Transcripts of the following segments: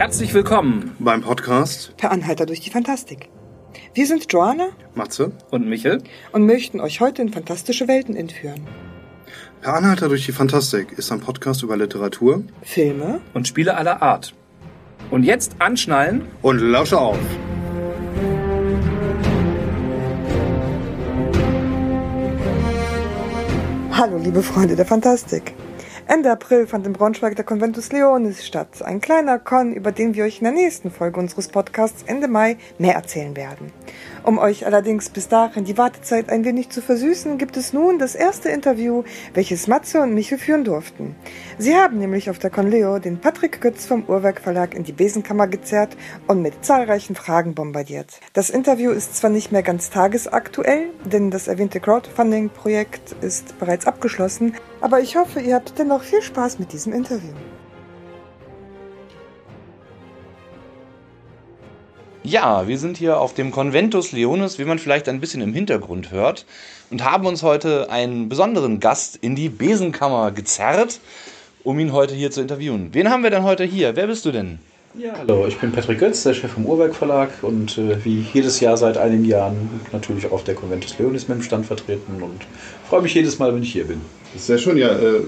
Herzlich willkommen beim Podcast Per Anhalter durch die Fantastik. Wir sind Joanna Matze und Michel und möchten euch heute in fantastische Welten entführen. Per Anhalter durch die Fantastik ist ein Podcast über Literatur, Filme und Spiele aller Art. Und jetzt anschnallen und lausche auf. Hallo liebe Freunde der Fantastik. Ende April fand in Braunschweig der Conventus Leonis statt. Ein kleiner Con, über den wir euch in der nächsten Folge unseres Podcasts Ende Mai mehr erzählen werden. Um euch allerdings bis dahin die Wartezeit ein wenig zu versüßen, gibt es nun das erste Interview, welches Matze und Michel führen durften. Sie haben nämlich auf der Conleo den Patrick Götz vom Uhrwerk Verlag in die Besenkammer gezerrt und mit zahlreichen Fragen bombardiert. Das Interview ist zwar nicht mehr ganz tagesaktuell, denn das erwähnte Crowdfunding-Projekt ist bereits abgeschlossen, aber ich hoffe, ihr habt dennoch viel Spaß mit diesem Interview. Ja, wir sind hier auf dem Conventus Leonis, wie man vielleicht ein bisschen im Hintergrund hört, und haben uns heute einen besonderen Gast in die Besenkammer gezerrt, um ihn heute hier zu interviewen. Wen haben wir denn heute hier? Wer bist du denn? Ja, hallo, ich bin Patrick Götz, der Chef vom Uhrwerk Verlag und äh, wie jedes Jahr seit einigen Jahren natürlich auch auf der Conventus Leonis mit dem Stand vertreten und freue mich jedes Mal, wenn ich hier bin. Sehr schön, ja. Äh,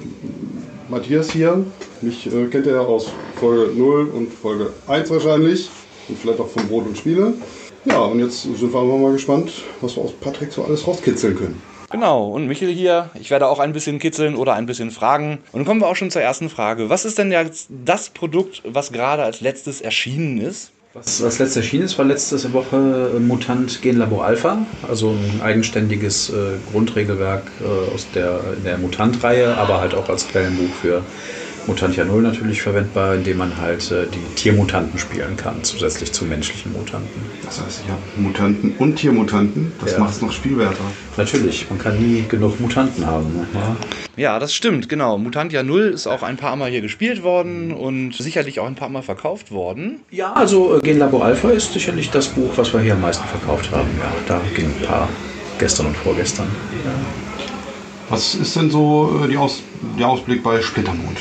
Matthias hier, mich äh, kennt ihr ja aus Folge 0 und Folge 1 wahrscheinlich und vielleicht auch von Brot und Spiele. Ja, und jetzt sind wir einfach mal gespannt, was wir aus Patrick so alles rauskitzeln können. Genau, und Michel hier. Ich werde auch ein bisschen kitzeln oder ein bisschen fragen. Und dann kommen wir auch schon zur ersten Frage. Was ist denn jetzt das Produkt, was gerade als letztes erschienen ist? Was, was letztes erschienen ist, war letzte Woche Mutant Genlabor Alpha, also ein eigenständiges äh, Grundregelwerk äh, aus der, der Mutant-Reihe, aber halt auch als Quellenbuch für Mutantia 0 natürlich verwendbar, indem man halt äh, die Tiermutanten spielen kann, zusätzlich zu menschlichen Mutanten. Das heißt, ich habe Mutanten und Tiermutanten. Das Ja. macht es noch spielwerter. Natürlich, man kann nie genug Mutanten haben. Ne? Ja. Ja, das stimmt, genau. Mutantia 0 ist auch ein paar Mal hier gespielt worden und sicherlich auch ein paar Mal verkauft worden. Ja, also äh, Genlabor Alpha ist sicherlich das Buch, was wir hier am meisten verkauft haben. Ja, da gingen ein paar gestern und vorgestern. Was ist denn so äh, die Aus der Ausblick bei Splittermond?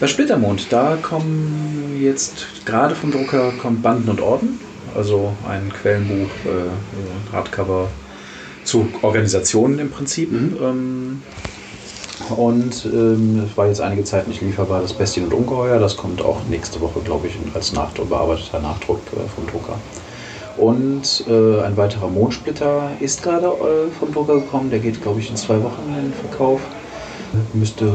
Bei Splittermond, da kommen jetzt gerade vom Drucker kommt Banden und Orden, also ein Quellenbuch, äh, Hardcover zu Organisationen im Prinzip. Ähm, und ähm, es war jetzt einige Zeit nicht lieferbar, das Bestien und Ungeheuer. Das kommt auch nächste Woche, glaube ich, als Nachdruck, bearbeiteter Nachdruck äh, vom Drucker. Und äh, ein weiterer Mondsplitter ist gerade äh, vom Drucker gekommen. Der geht, glaube ich, in zwei Wochen in den Verkauf. Müsste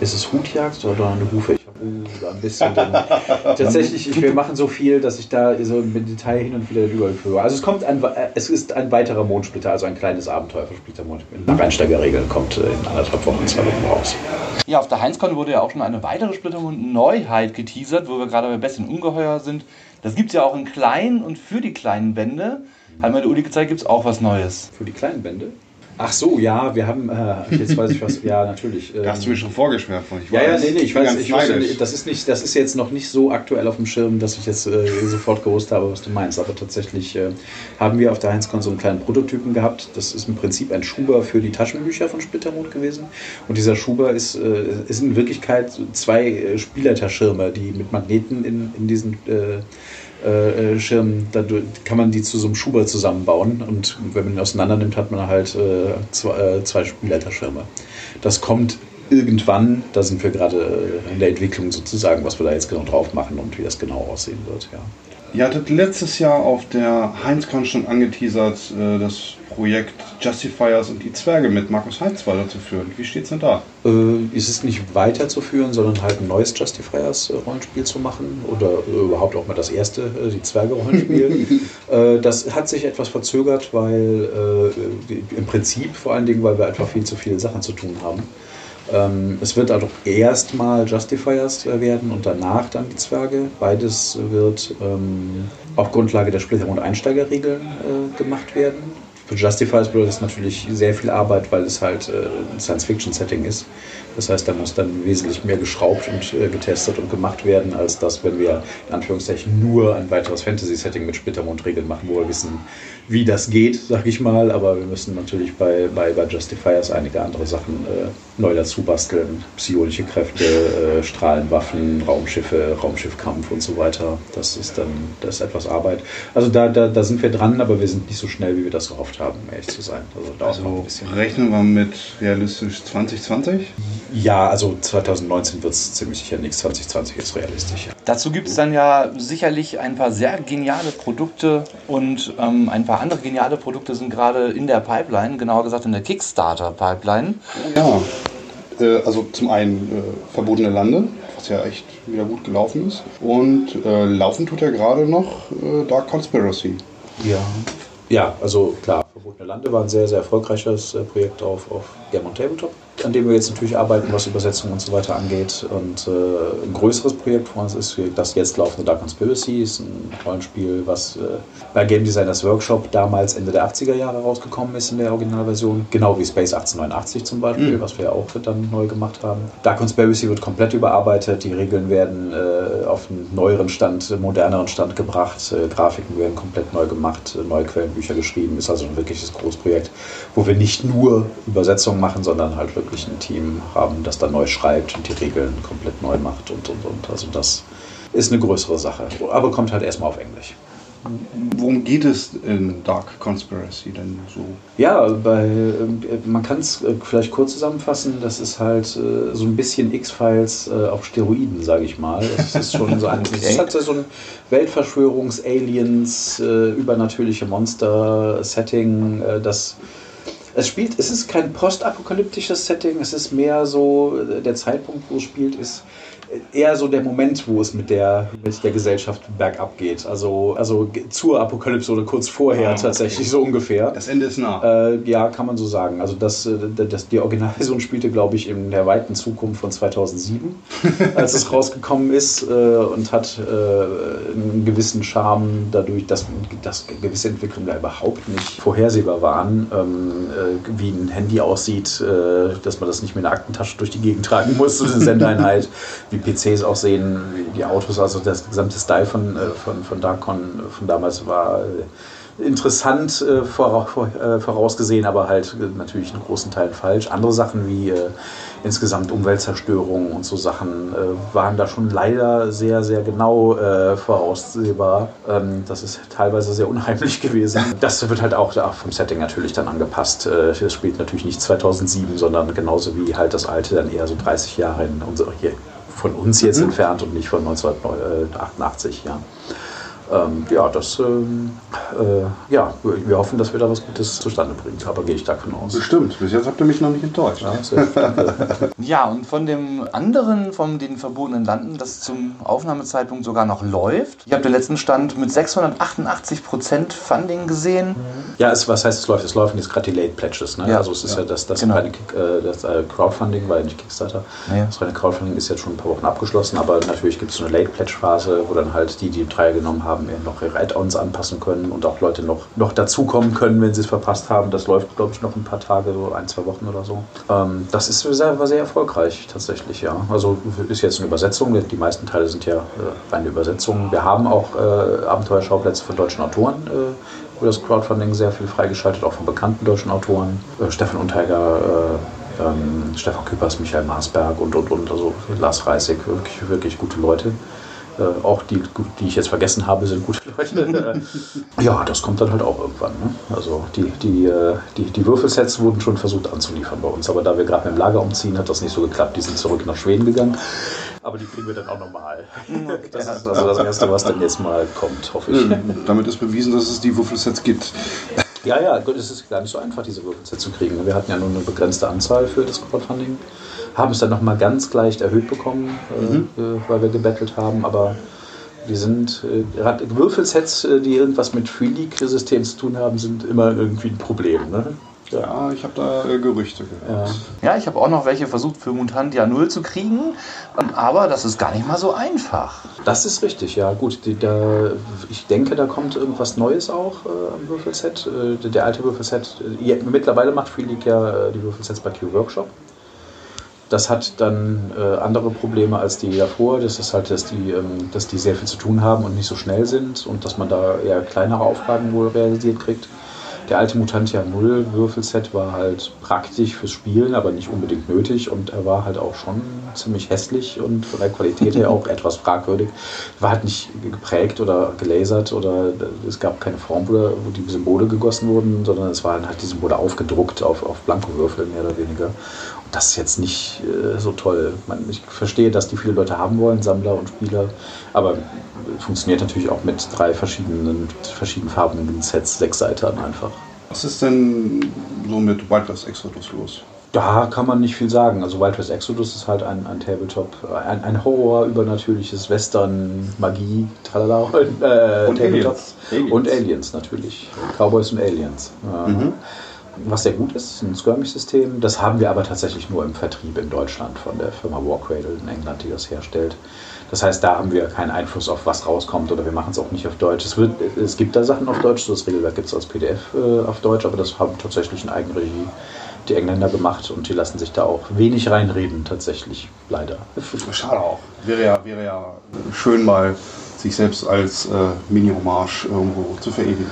ist es Hutjagd oder eine Hufe? Ich habe ein bisschen. Tatsächlich, ich, wir machen so viel, dass ich da so mit Detail hin und wieder überführe. Also es kommt ein, äh, es ist ein weiterer Mondsplitter, also ein kleines Abenteuer für Splittermond. Nach Einsteigerregeln kommt äh, in anderthalb Wochen, zwei Wochen raus. Ja, auf der Heinzcon wurde ja auch schon eine weitere Splittermond-Neuheit geteasert, wo wir gerade bei Bestien Ungeheuer sind. Das gibt es ja auch in klein und für die kleinen Bände. Hat mir der Uli gezeigt, gibt es auch was Neues. Für die kleinen Bände? Ach so, ja, wir haben, äh, jetzt weiß ich was, ja, natürlich. Da hast du ähm, mir schon vorgeschwärmt von. Ich Ja, ja, weiß. nee, nee, ich weiß, ich wusste, das ist nicht, das ist jetzt noch nicht so aktuell auf dem Schirm, dass ich jetzt äh, sofort gewusst habe, was du meinst. Aber tatsächlich äh, haben wir auf der Heinzcon so einen kleinen Prototypen gehabt. Das ist im Prinzip ein Schuber für die Taschenbücher von Splittermond gewesen. Und dieser Schuber ist, äh, ist in Wirklichkeit zwei äh, Spielleiterschirme, die mit Magneten in, in diesen äh, äh, Schirmen, dadurch kann man die zu so einem Schuber zusammenbauen und wenn man ihn auseinander nimmt, hat man halt äh, zwei, äh, zwei Spielleiterschirme. Das kommt irgendwann, da sind wir gerade in der Entwicklung sozusagen, was wir da jetzt genau drauf machen und wie das genau aussehen wird. Ja. Ihr hattet letztes Jahr auf der Heinzcon schon angeteasert, äh, das Projekt Justifiers und die Zwerge mit Markus Heinz weiterzuführen. Wie steht's denn da? Äh, es ist nicht weiterzuführen, sondern halt ein neues Justifiers-Rollenspiel zu machen oder äh, überhaupt auch mal das erste, äh, die Zwerge-Rollenspiel. äh, das hat sich etwas verzögert, weil äh, im Prinzip vor allen Dingen, weil wir einfach viel zu viele Sachen zu tun haben. Ähm, es wird also erstmal Justifiers werden und danach dann die Zwerge. Beides wird ähm, auf Grundlage der Splitter- und Einsteigerregeln äh, gemacht werden. Für Justifiers bedeutet das natürlich sehr viel Arbeit, weil es halt äh, ein Science-Fiction-Setting ist. Das heißt, da muss dann wesentlich mehr geschraubt und äh, getestet und gemacht werden, als das, wenn wir in Anführungszeichen nur ein weiteres Fantasy-Setting mit Splittermond-Regeln machen, wo wir wissen, wie das geht, sag ich mal. Aber wir müssen natürlich bei, bei, bei Justifiers einige andere Sachen äh, neu dazu basteln. Psionische Kräfte, äh, Strahlenwaffen, Raumschiffe, Raumschiffkampf und so weiter. Das ist dann das ist etwas Arbeit. Also da, da, da sind wir dran, aber wir sind nicht so schnell, wie wir das gehofft haben, um ehrlich zu sein. Also ein Also bisschen. rechnen wir mit realistisch 2020? Ja, also 2019 wird es ziemlich sicher nichts. 2020 ist realistisch. Ja. Dazu gibt es dann ja sicherlich ein paar sehr geniale Produkte und ähm, ein paar andere geniale Produkte sind gerade in der Pipeline, genauer gesagt in der Kickstarter-Pipeline. Ja, äh, also zum einen äh, Verbotene Lande, was ja echt wieder gut gelaufen ist. Und äh, laufen tut ja gerade noch äh, Dark Conspiracy. Ja. Ja, also klar, Verbotene Lande war ein sehr, sehr erfolgreiches äh, Projekt auf, auf Game on Tabletop, an dem wir jetzt natürlich arbeiten, was Übersetzung und so weiter angeht. Und äh, ein größeres Projekt von uns ist das jetzt laufende Dark Conspiracy, ist ein Rollenspiel, was äh, bei Game Designers Workshop damals Ende der 80er Jahre rausgekommen ist in der Originalversion. Genau wie Space 1889 zum Beispiel, was wir auch dann neu gemacht haben. Dark Conspiracy wird komplett überarbeitet, die Regeln werden äh, auf einen neueren Stand, moderneren Stand gebracht, äh, Grafiken werden komplett neu gemacht, äh, neue Quellenbücher geschrieben. Ist also ein wirkliches Großprojekt, wo wir nicht nur Übersetzungen machen, sondern halt wirklich ein Team haben, das dann neu schreibt und die Regeln komplett neu macht und und und. Also das ist eine größere Sache, aber kommt halt erstmal auf Englisch. Worum geht es in Dark Conspiracy denn so? Ja, bei, ähm, man kann es äh, vielleicht kurz zusammenfassen. Das ist halt äh, so ein bisschen X-Files äh, auf Steroiden, sage ich mal. Es ist schon so ein, es hat so ein Weltverschwörungs-, Aliens, äh, übernatürliche Monster-Setting, äh, das es spielt, es ist kein postapokalyptisches Setting, es ist mehr so, äh, der Zeitpunkt, wo es spielt, ist eher so der Moment, wo es mit der, mit der Gesellschaft bergab geht. Also, also zur Apokalypse oder kurz vorher Ah, okay. tatsächlich, so ungefähr. Das Ende ist nah. Äh, ja, kann man so sagen. Also das, äh, das, die Originalversion spielte, glaube ich, in der weiten Zukunft von 2007, als es rausgekommen ist äh, und hat äh, einen gewissen Charme dadurch, dass, dass gewisse Entwicklungen da überhaupt nicht vorhersehbar waren, ähm, äh, wie ein Handy aussieht, äh, dass man das nicht mit einer Aktentasche durch die Gegend tragen muss, so eine Sendeeinheit, wie PCs aussehen, wie die Autos, also das gesamte Style von, äh, von, von Darkon von damals war äh, interessant äh, vora- vor, äh, vorausgesehen, aber halt äh, natürlich in großen Teilen falsch. Andere Sachen wie äh, insgesamt Umweltzerstörung und so Sachen äh, waren da schon leider sehr, sehr genau äh, voraussehbar. Ähm, das ist teilweise sehr unheimlich gewesen. Das wird halt auch da vom Setting natürlich dann angepasst. Äh, das spielt natürlich nicht 2007, sondern genauso wie halt das alte dann eher so 30 Jahre in unser, hier von uns jetzt entfernt und nicht von 1988, ja. Ähm, ja, das, ähm, äh, ja, wir hoffen, dass wir da was Gutes zustande bringen, aber gehe ich davon aus. Bestimmt. Bis jetzt habt ihr mich noch nicht enttäuscht. Ja. Ja, und von dem anderen, von den verbotenen Landen, das zum Aufnahmezeitpunkt sogar noch läuft. Ich habe den letzten Stand mit 688% Funding gesehen. ja es, was heißt es läuft? Es laufen jetzt gerade die Late Pledges. Ne? Ja, also es ist ja, das, das, genau. reine Kick, äh, das äh, Crowdfunding, weil nicht Kickstarter. Ja. Das reine Crowdfunding ist jetzt schon ein paar Wochen abgeschlossen, aber natürlich gibt es so eine Late Pledge Phase, wo dann halt die, die teilgenommen haben, eben noch ihre Add-ons anpassen können und auch Leute noch, noch dazukommen können, wenn sie es verpasst haben. Das läuft, glaube ich, noch ein paar Tage, so ein, zwei Wochen oder so. Ähm, das ist sehr, war sehr erfolgreich tatsächlich, ja. Also ist jetzt eine Übersetzung. Die meisten Teile sind ja äh, reine Übersetzungen. Wir haben auch äh, Abenteuerschauplätze von deutschen Autoren. Äh, über das Crowdfunding sehr viel freigeschaltet, auch von bekannten deutschen Autoren. Äh, Stefan Unteiger, äh, ähm, Stefan Küppers, Michael Maasberg und, und, und, also Lars Reisig, wirklich, wirklich gute Leute. Äh, auch die, die ich jetzt vergessen habe, sind gute Leute. ja, das kommt dann halt auch irgendwann. Ne? Also die, die, äh, die, die Würfelsets wurden schon versucht anzuliefern bei uns, aber da wir gerade mit dem Lager umziehen, hat das nicht so geklappt. Die sind zurück nach Schweden gegangen. Aber die kriegen wir dann auch nochmal. Das ist also das Erste, was dann jetzt mal kommt, hoffe ich. Äh, Damit ist bewiesen, dass es die Würfelsets gibt. Ja, ja, gut, es ist gar nicht so einfach, diese Würfelsets zu kriegen. Wir hatten ja nur eine begrenzte Anzahl für das Crowdfunding, haben es dann nochmal ganz leicht erhöht bekommen, äh, äh, weil wir gebettelt haben, aber die sind, äh, Würfelsets, äh, die irgendwas mit Free League-System zu tun haben, sind immer irgendwie ein Problem. Ne? Ja, ich habe da äh, Gerüchte gehört. Ja. Ja, ich habe auch noch welche versucht für Mutantia 0 zu kriegen, ähm, aber das ist gar nicht mal so einfach. Das ist richtig, ja gut. Die, da, ich denke, da kommt irgendwas Neues auch äh, am Würfelset. Äh, der, der alte Würfelset, äh, ja, mittlerweile macht Free League ja äh, die Würfelsets bei Q Workshop. Das hat dann äh, andere Probleme als die davor. Das ist halt, dass die, ähm, dass die sehr viel zu tun haben und nicht so schnell sind und dass man da eher kleinere Aufgaben wohl realisiert kriegt. Der alte Mutantia 0 Würfelset war halt praktisch fürs Spielen, aber nicht unbedingt nötig und er war halt auch schon ziemlich hässlich und von der Qualität her auch etwas fragwürdig. War halt nicht geprägt oder gelasert oder es gab keine Form, wo, die Symbole gegossen wurden, sondern es waren halt die Symbole aufgedruckt auf, auf Blankowürfel mehr oder weniger. Das ist jetzt nicht äh, so toll. Man, ich verstehe, dass die viele Leute haben wollen, Sammler und Spieler, aber funktioniert natürlich auch mit drei verschiedenen, verschiedenfarbenen Sets, sechs Seiten einfach. Was ist denn so mit Wild West Exodus los? Da kann man nicht viel sagen. Also Wild West Exodus ist halt ein, ein Tabletop, ein, ein Horror, übernatürliches Western, Magie, tralala, äh, Und Tabletop. Aliens. Und Aliens natürlich. Cowboys und Aliens. Mhm. Was sehr gut ist, ein Skirmish-System. Das haben wir aber tatsächlich nur im Vertrieb in Deutschland von der Firma Warcradle in England, die das herstellt. Das heißt, da haben wir keinen Einfluss auf was rauskommt oder wir machen es auch nicht auf Deutsch. Es, wird, es gibt da Sachen auf Deutsch, das Regelwerk gibt es als PDF äh, auf Deutsch, aber das haben tatsächlich in Eigenregie die Engländer gemacht und die lassen sich da auch wenig reinreden, tatsächlich, leider. Schade auch. Wäre ja, wäre ja schön mal sich selbst als äh, Mini-Hommage irgendwo zu verewigen.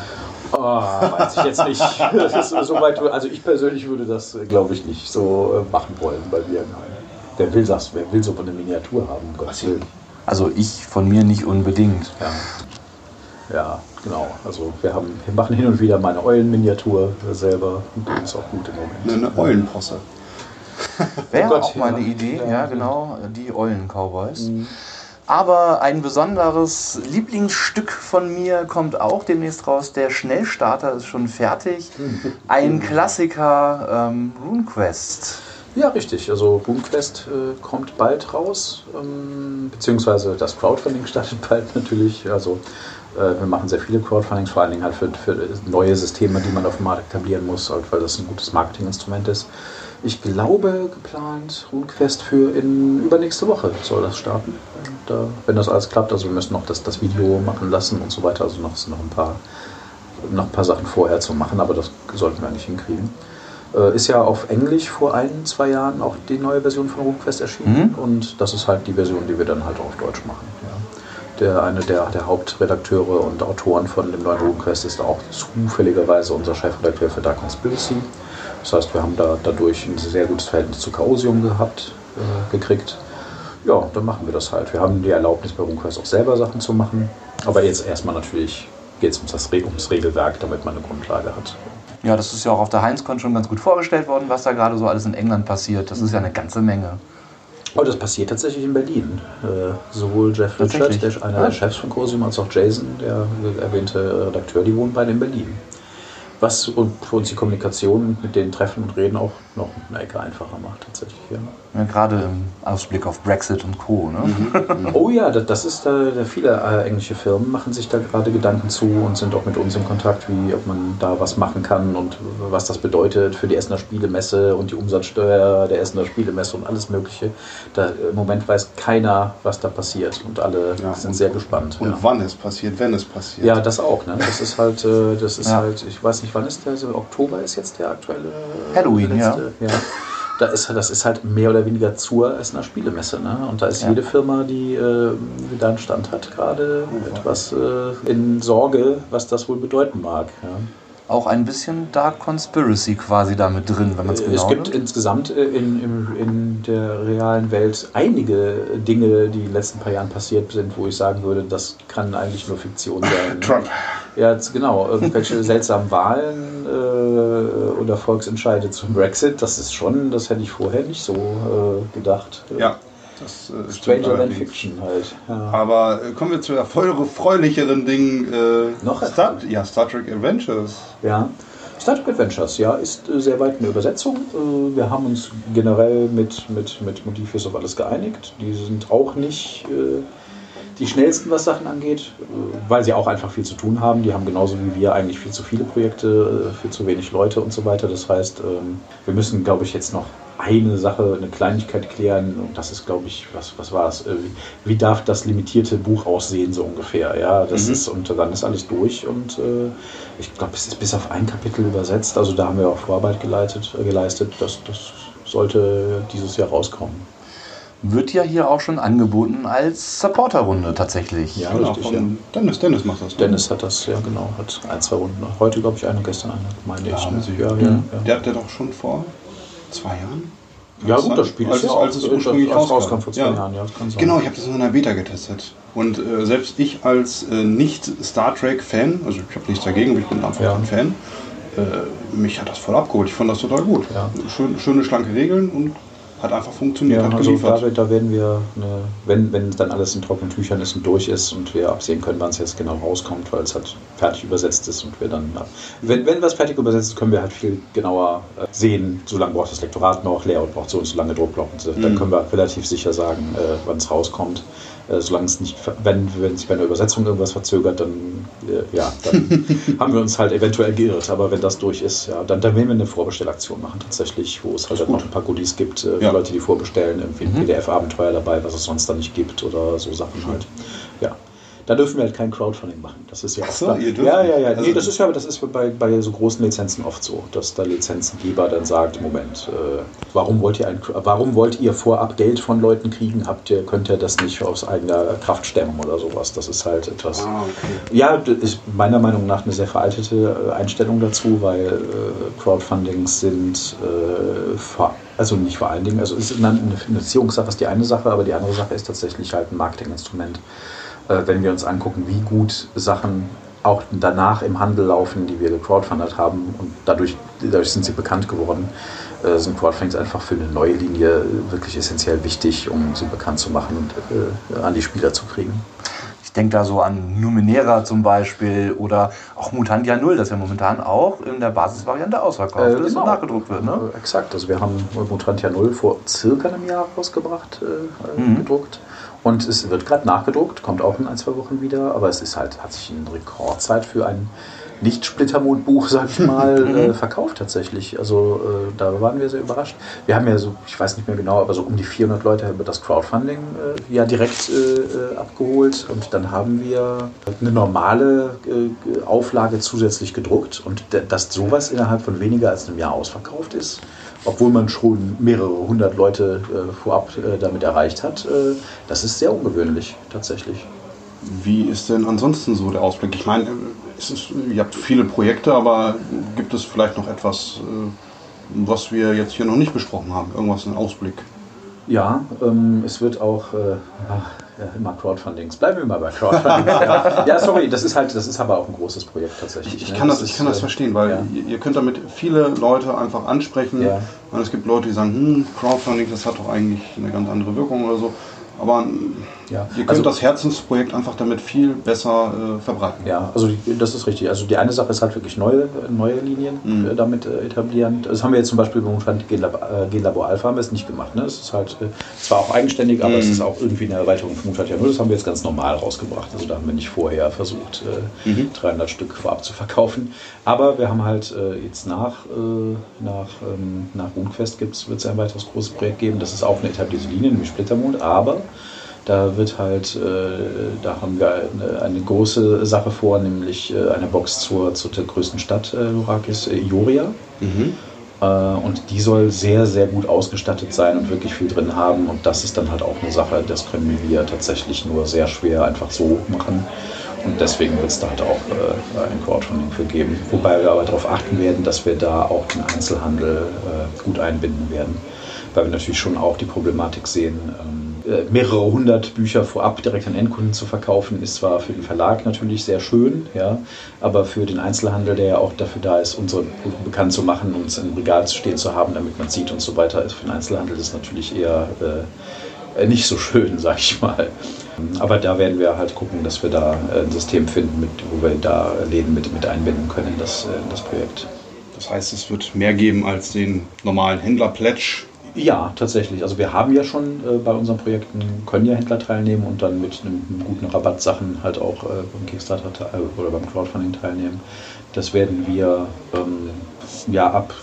Oh, weiß ich jetzt nicht. Das ist so weit, also ich persönlich würde das, glaube ich, nicht so äh, machen wollen bei mir. Wer will das? Wer will so eine Miniatur haben? um Gottes Willen. Also ich von mir nicht unbedingt. Ja. ja, genau. Also wir, haben, wir machen hin und wieder mal eine Eulenminiatur selber. Und die ist auch gut im Moment. Eine Eulenposse. Wäre Oh Gott, auch mal ja. eine Idee, ja, Ja. genau, die Eulen-Cowboys. Mhm. Aber ein besonderes Lieblingsstück von mir kommt auch demnächst raus. Der Schnellstarter ist schon fertig. Ein Klassiker, ähm, RuneQuest. Ja, richtig. Also RuneQuest äh, kommt bald raus, ähm, beziehungsweise das Crowdfunding startet bald natürlich. Also äh, wir machen sehr viele Crowdfundings, vor allen Dingen halt für, für neue Systeme, die man auf dem Markt etablieren muss, halt, weil das ein gutes Marketinginstrument ist. Ich glaube, geplant RuneQuest für in übernächste Woche soll das starten. Und, äh, wenn das alles klappt, also wir müssen noch das, das Video machen lassen und so weiter, also noch, noch ein paar noch ein paar Sachen vorher zu machen, aber das sollten wir eigentlich hinkriegen. Äh, ist ja auf Englisch vor ein, zwei Jahren auch die neue Version von RuneQuest erschienen Mhm. und das ist halt die Version, die wir dann halt auch auf Deutsch machen. Ja. Der, eine der, der Hauptredakteure und Autoren von dem neuen RuneQuest ist auch zufälligerweise unser Chefredakteur für Dark Conspiracy. Das heißt, wir haben da dadurch ein sehr gutes Verhältnis zu Chaosium gehabt, äh, gekriegt. Ja, dann machen wir das halt. Wir haben die Erlaubnis bei RuneQuest auch selber Sachen zu machen, aber jetzt erstmal natürlich geht es ums, ums Regelwerk, damit man eine Grundlage hat. Ja, das ist ja auch auf der Heinzcon schon ganz gut vorgestellt worden, was da gerade so alles in England passiert. Das ist ja eine ganze Menge. Oh, das passiert tatsächlich in Berlin. Äh, sowohl Jeff Richard, Tatsächlich? der einer Ah. der Chefs von Cosium, als auch Jason, der erwähnte Redakteur, die wohnen beide in Berlin. Was und für uns die Kommunikation mit denen treffen und reden auch noch eine Ecke einfacher macht, tatsächlich. Ja. Ja, gerade im Ausblick auf Brexit und Co. Ne? Oh ja, das, das ist da, viele äh, englische Firmen machen sich da gerade Gedanken zu und sind auch mit uns in Kontakt, wie ob man da was machen kann und was das bedeutet für die Essener Spielemesse und die Umsatzsteuer der Essener Spielemesse und alles Mögliche. Da, Im Moment weiß keiner, was da passiert und alle Ja, sind und- sehr gespannt. Und ja. wann es passiert, wenn es passiert. Ja, das auch. Ne? Das ist halt, äh, das ist Ja. halt, ich weiß nicht, wann ist der? So Oktober ist jetzt der aktuelle Halloween, ja. Da ist, das ist halt mehr oder weniger zur Essener Spielemesse. Ne? Und da ist Ja. jede Firma, die, äh, da einen Stand hat, gerade etwas äh, in Sorge, was das wohl bedeuten mag. Ja. Auch ein bisschen Dark Conspiracy quasi da mit drin, wenn man es Äh, genau es gibt nimmt. insgesamt äh, in, im, in der realen Welt einige Dinge, die in den letzten paar Jahren passiert sind, wo ich sagen würde, das kann eigentlich nur Fiktion sein. Trump. Ja, genau. Irgendwelche seltsamen Wahlen äh, oder Volksentscheide zum Brexit, das ist schon, das hätte ich vorher nicht so äh, gedacht. Ja, das äh, Stranger than. Fiction halt. Ja. Aber äh, kommen wir zu erfreulicheren Dingen. Äh, Noch Star, ja, Star Trek Adventures. Ja. Star Trek Adventures, ja, ist äh, sehr weit eine Übersetzung. Äh, wir haben uns generell mit, mit, mit Motifis auf alles geeinigt. Die sind auch nicht äh, die schnellsten, was Sachen angeht, äh, weil sie auch einfach viel zu tun haben. Die haben genauso wie wir eigentlich viel zu viele Projekte, äh, viel zu wenig Leute und so weiter. Das heißt, ähm, wir müssen, glaube ich, jetzt noch eine Sache, eine Kleinigkeit klären. Und das ist, glaube ich, was, was war es? Äh, wie, wie darf das limitierte Buch aussehen, so ungefähr? Ja, das Mhm. ist, und dann ist alles durch und äh, ich glaube, es ist bis auf ein Kapitel übersetzt. Also da haben wir auch Vorarbeit geleitet, äh, geleistet. Das, das sollte dieses Jahr rauskommen. Wird ja hier auch schon angeboten als Supporterrunde tatsächlich. Ja, Genau, richtig, ja. Dennis, Dennis macht das. ne? Dennis hat das, ja genau, hat ein, zwei Runden. Heute glaube ich eine, gestern eine, meine Ja, ich. sie. Ja, ja, Mhm. ja. Der hat der doch schon vor zwei Jahren? Ja, gut, das Spiel als, ist ja es- auch, als es ursprünglich als rauskam. vor zwei Jahren, ja, kann sein. Genau, ich habe das in einer Beta getestet. Und äh, selbst ich als äh, nicht-Star Trek-Fan, also ich habe nichts dagegen, ich bin einfach Ja. ein Fan, äh, mich hat das voll abgeholt. Ich fand das total gut. Ja. Schön, schöne, schlanke Regeln und hat einfach funktioniert, Ja, hat also geliefert. da, da werden wir, eine, wenn, wenn dann alles in trockenen Tüchern ist und durch ist und wir absehen können, wann es jetzt genau rauskommt, weil es halt fertig übersetzt ist und wir dann, wenn, wenn was fertig übersetzt ist, können wir halt viel genauer äh, sehen, so lange braucht das Lektorat noch, Layout braucht so und so lange Druckblock und so. Dann Mhm. können wir relativ sicher sagen, äh, wann es rauskommt. Äh, solange es nicht, wenn, wenn sich bei einer Übersetzung irgendwas verzögert, dann, äh, ja, dann haben wir uns halt eventuell geirrt. Aber wenn das durch ist, ja, dann, dann werden wir eine Vorbestellaktion machen tatsächlich, wo es halt ist noch ein paar Goodies gibt, äh, für Ja. Leute, die vorbestellen, irgendwie ein PDF-Abenteuer dabei, was es sonst da nicht gibt oder so Sachen halt. Ja. Da dürfen wir halt kein Crowdfunding machen. Das ist ja Ach so, ihr dürft Ja, ja, ja. nicht. nee, Also- das ist ja, das ist bei, bei so großen Lizenzen oft so, dass der Lizenzengeber dann sagt, Moment, äh, warum wollt ihr ein, warum wollt ihr vorab Geld von Leuten kriegen? Habt ihr, könnt ihr das nicht aus eigener Kraft stemmen oder sowas? Das ist halt etwas. Ah, okay. Ja, das ist meiner Meinung nach eine sehr veraltete äh, Einstellung dazu, weil äh, Crowdfundings sind äh, vor, also nicht vor allen Dingen, also es ist eine eine Finanzierungssache ist die eine Sache, aber die andere Sache ist tatsächlich halt ein Marketinginstrument. Äh, wenn wir uns angucken, wie gut Sachen auch danach im Handel laufen, die wir gecrowdfundet haben und dadurch, dadurch sind sie bekannt geworden, äh, sind Crowdfundings einfach für eine neue Linie wirklich essentiell wichtig, um sie bekannt zu machen und äh, an die Spieler zu kriegen. Ich denke da so an Numenera zum Beispiel oder auch Mutantia 0, das ja momentan auch in der Basisvariante ausverkauft Äh, ist genau. und nachgedruckt wird. Ne? Äh, Exakt, also wir haben Mutantia 0 vor circa einem Jahr rausgebracht, äh, Mhm. gedruckt. Und es wird gerade nachgedruckt, kommt auch in ein, zwei Wochen wieder, aber es ist halt, hat sich in Rekordzeit für ein Nicht-Splittermond-Buch, sag ich mal, äh, verkauft tatsächlich. Also äh, da waren wir sehr überrascht. Wir haben ja so, ich weiß nicht mehr genau, aber so um die 400 Leute über das Crowdfunding äh, ja direkt äh, äh, abgeholt und dann haben wir eine normale äh, Auflage zusätzlich gedruckt und dass sowas innerhalb von weniger als einem Jahr ausverkauft ist, obwohl man schon mehrere hundert Leute äh, vorab äh, damit erreicht hat, äh, das ist sehr ungewöhnlich tatsächlich. Wie ist denn ansonsten so der Ausblick? Ich meine, es ist, ihr habt viele Projekte, aber gibt es vielleicht noch etwas, äh, was wir jetzt hier noch nicht besprochen haben? Irgendwas, ein Ausblick? Ja, ähm, es wird auch äh, ach, ja, immer Crowdfundings. Bleiben wir mal bei Crowdfunding. ja. ja, sorry, das ist halt, das ist aber auch ein großes Projekt tatsächlich. Ich ne? kann das, ich ist, kann das äh, verstehen, weil ja. ihr, ihr könnt damit viele Leute einfach ansprechen. Ja. Und es gibt Leute, die sagen, hm, Crowdfunding, das hat doch eigentlich eine ganz andere Wirkung oder so. Aber Ja, ihr könnt also- das Herzensprojekt einfach damit viel besser äh, verbreiten. Ja, also das ist richtig. Also die eine Sache ist halt wirklich neue, neue Linien Mhm. äh, damit äh, etablieren. Das haben wir jetzt zum Beispiel beim Stand Genlab äh, Alpha haben wir es nicht gemacht. Ne? Es ist halt äh, zwar auch eigenständig, aber Mhm. es ist auch irgendwie eine Erweiterung von null. Das haben wir jetzt ganz normal rausgebracht. Also da haben wir nicht vorher versucht, äh, Mhm. 300 Stück vorab zu verkaufen. Aber wir haben halt jetzt nach, nach, ähm, nach RuneQuest wird es ein weiteres großes Projekt geben. Das ist auch eine etablierte Linie, nämlich Splittermond, aber da wird halt, äh, da haben wir eine, eine große Sache vor, nämlich äh, eine Box zur, zur größten Stadt äh, Lurakis, äh, Ioria. Mhm. Äh, und die soll sehr, sehr gut ausgestattet sein und wirklich viel drin haben. Und das ist dann halt auch eine Sache, das können wir tatsächlich nur sehr schwer einfach so machen. Und deswegen wird es da halt auch äh, ein Crowdfunding für geben. Wobei wir aber darauf achten werden, dass wir da auch den Einzelhandel äh, gut einbinden werden. Weil wir natürlich schon auch die Problematik sehen, ähm, äh, mehrere hundert Bücher vorab direkt an Endkunden zu verkaufen, ist zwar für den Verlag natürlich sehr schön, ja, aber für den Einzelhandel, der ja auch dafür da ist, unsere Produkte bekannt zu machen, uns im Regal zu stehen zu haben, damit man sieht und so weiter, ist für den Einzelhandel das natürlich eher äh, äh, nicht so schön, sag ich mal. Aber da werden wir halt gucken, dass wir da äh, ein System finden, mit, wo wir da Läden mit, mit einbinden können in das, äh, in das Projekt. Das heißt, es wird mehr geben als den normalen Händler-Pledge. Ja, tatsächlich. Also wir haben ja schon äh, bei unseren Projekten, können ja Händler teilnehmen und dann mit einem, einem guten Rabatt Sachen halt auch äh, beim Kickstarter te- äh, oder beim Crowdfunding teilnehmen. Das werden wir ähm, ja, ab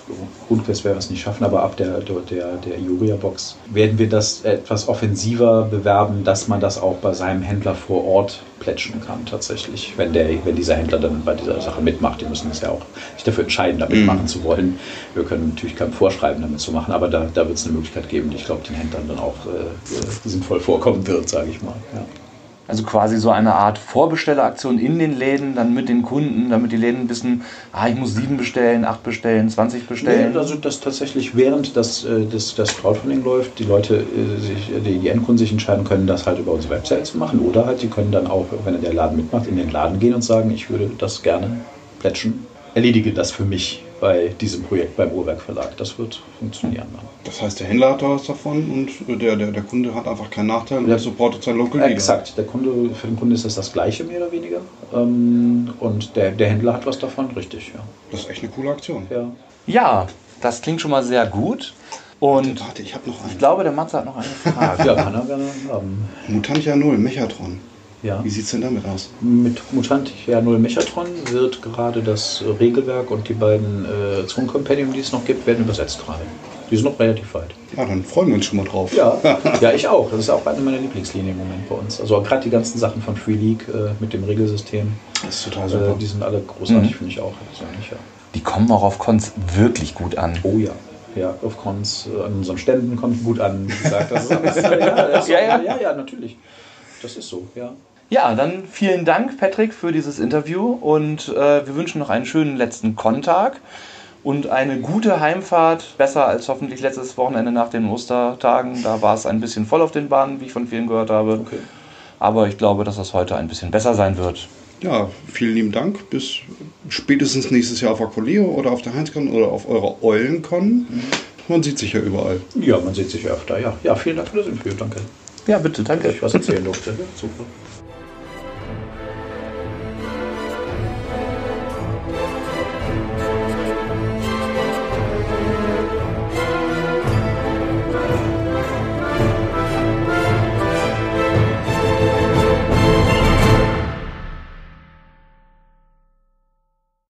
Grundquest werden wir es nicht schaffen, aber ab der, der, der Iuria-Box werden wir das etwas offensiver bewerben, dass man das auch bei seinem Händler vor Ort plätschen kann, tatsächlich. Wenn, der, wenn dieser Händler dann bei dieser Sache mitmacht, die müssen es ja auch sich dafür entscheiden, damit mhm. machen zu wollen. Wir können natürlich kein Vorschreiben damit zu machen, aber da, da wird es eine Möglichkeit geben, die ich glaube, den Händlern dann auch äh, sinnvoll vorkommen wird, sage ich mal. Ja. Also quasi so eine Art Vorbestelleraktion in den Läden, dann mit den Kunden, damit die Läden wissen, ah, ich muss sieben bestellen, acht bestellen, 20 bestellen. Nee, also das tatsächlich während das, äh, das, das Crowdfunding läuft, die Leute, äh, sich, die, die Endkunden sich entscheiden können, das halt über unsere Website zu machen. Oder halt, sie können dann auch, wenn der Laden mitmacht, in den Laden gehen und sagen, ich würde das gerne plätschen. Erledige das für mich bei diesem Projekt beim Uhrwerk Verlag. Das wird funktionieren. Dann. Das heißt, der Händler hat da was davon und der, der, der Kunde hat einfach keinen Nachteil und der supportet sein Local Leader. Exakt. Der Kunde, für den Kunden ist das das Gleiche, mehr oder weniger. Ähm, und der, der Händler hat was davon, richtig, ja. Das ist echt eine coole Aktion. Ja, ja das klingt schon mal sehr gut. Und warte, warte ich habe noch einen. Ich glaube, der Matze hat noch eine Frage. ja, kann er gerne haben. Mutantia 0, Mechatron. Ja. Wie sieht es denn damit aus? Mit Mutantia 0 Mechatron wird gerade das Regelwerk und die beiden äh, Zone-Compendium, die es noch gibt, werden übersetzt gerade. Die sind noch relativ weit. Ja, dann freuen wir uns schon mal drauf. Ja, ja ich auch. Das ist auch eine meiner Lieblingslinien im Moment bei uns. Also gerade die ganzen Sachen von Free League äh, mit dem Regelsystem. Das ist total super. Äh, die sind alle großartig, mhm. finde ich auch persönlich. Ja. Die kommen auch auf Cons wirklich gut an. Oh ja. Ja, auf Cons, äh, an unseren Ständen kommt gut an, wie gesagt. Das ist, ja, ja, ja, ja, ja, natürlich. Das ist so, ja. Ja, dann vielen Dank, Patrick, für dieses Interview und äh, wir wünschen noch einen schönen letzten Kontag und eine gute Heimfahrt. Besser als hoffentlich letztes Wochenende nach den Ostertagen. Da war es ein bisschen voll auf den Bahnen, wie ich von vielen gehört habe. Okay. Aber ich glaube, dass das heute ein bisschen besser sein wird. Ja, vielen lieben Dank. Bis spätestens nächstes Jahr auf Aqualeo oder auf der Heinzcon oder auf eurer Eulencon. Mhm. Man sieht sich ja überall. Ja, man sieht sich öfter, ja. Ja, vielen Dank für das Interview, danke. Ja, bitte, danke. Dass ich was erzählen durfte. Ja, super.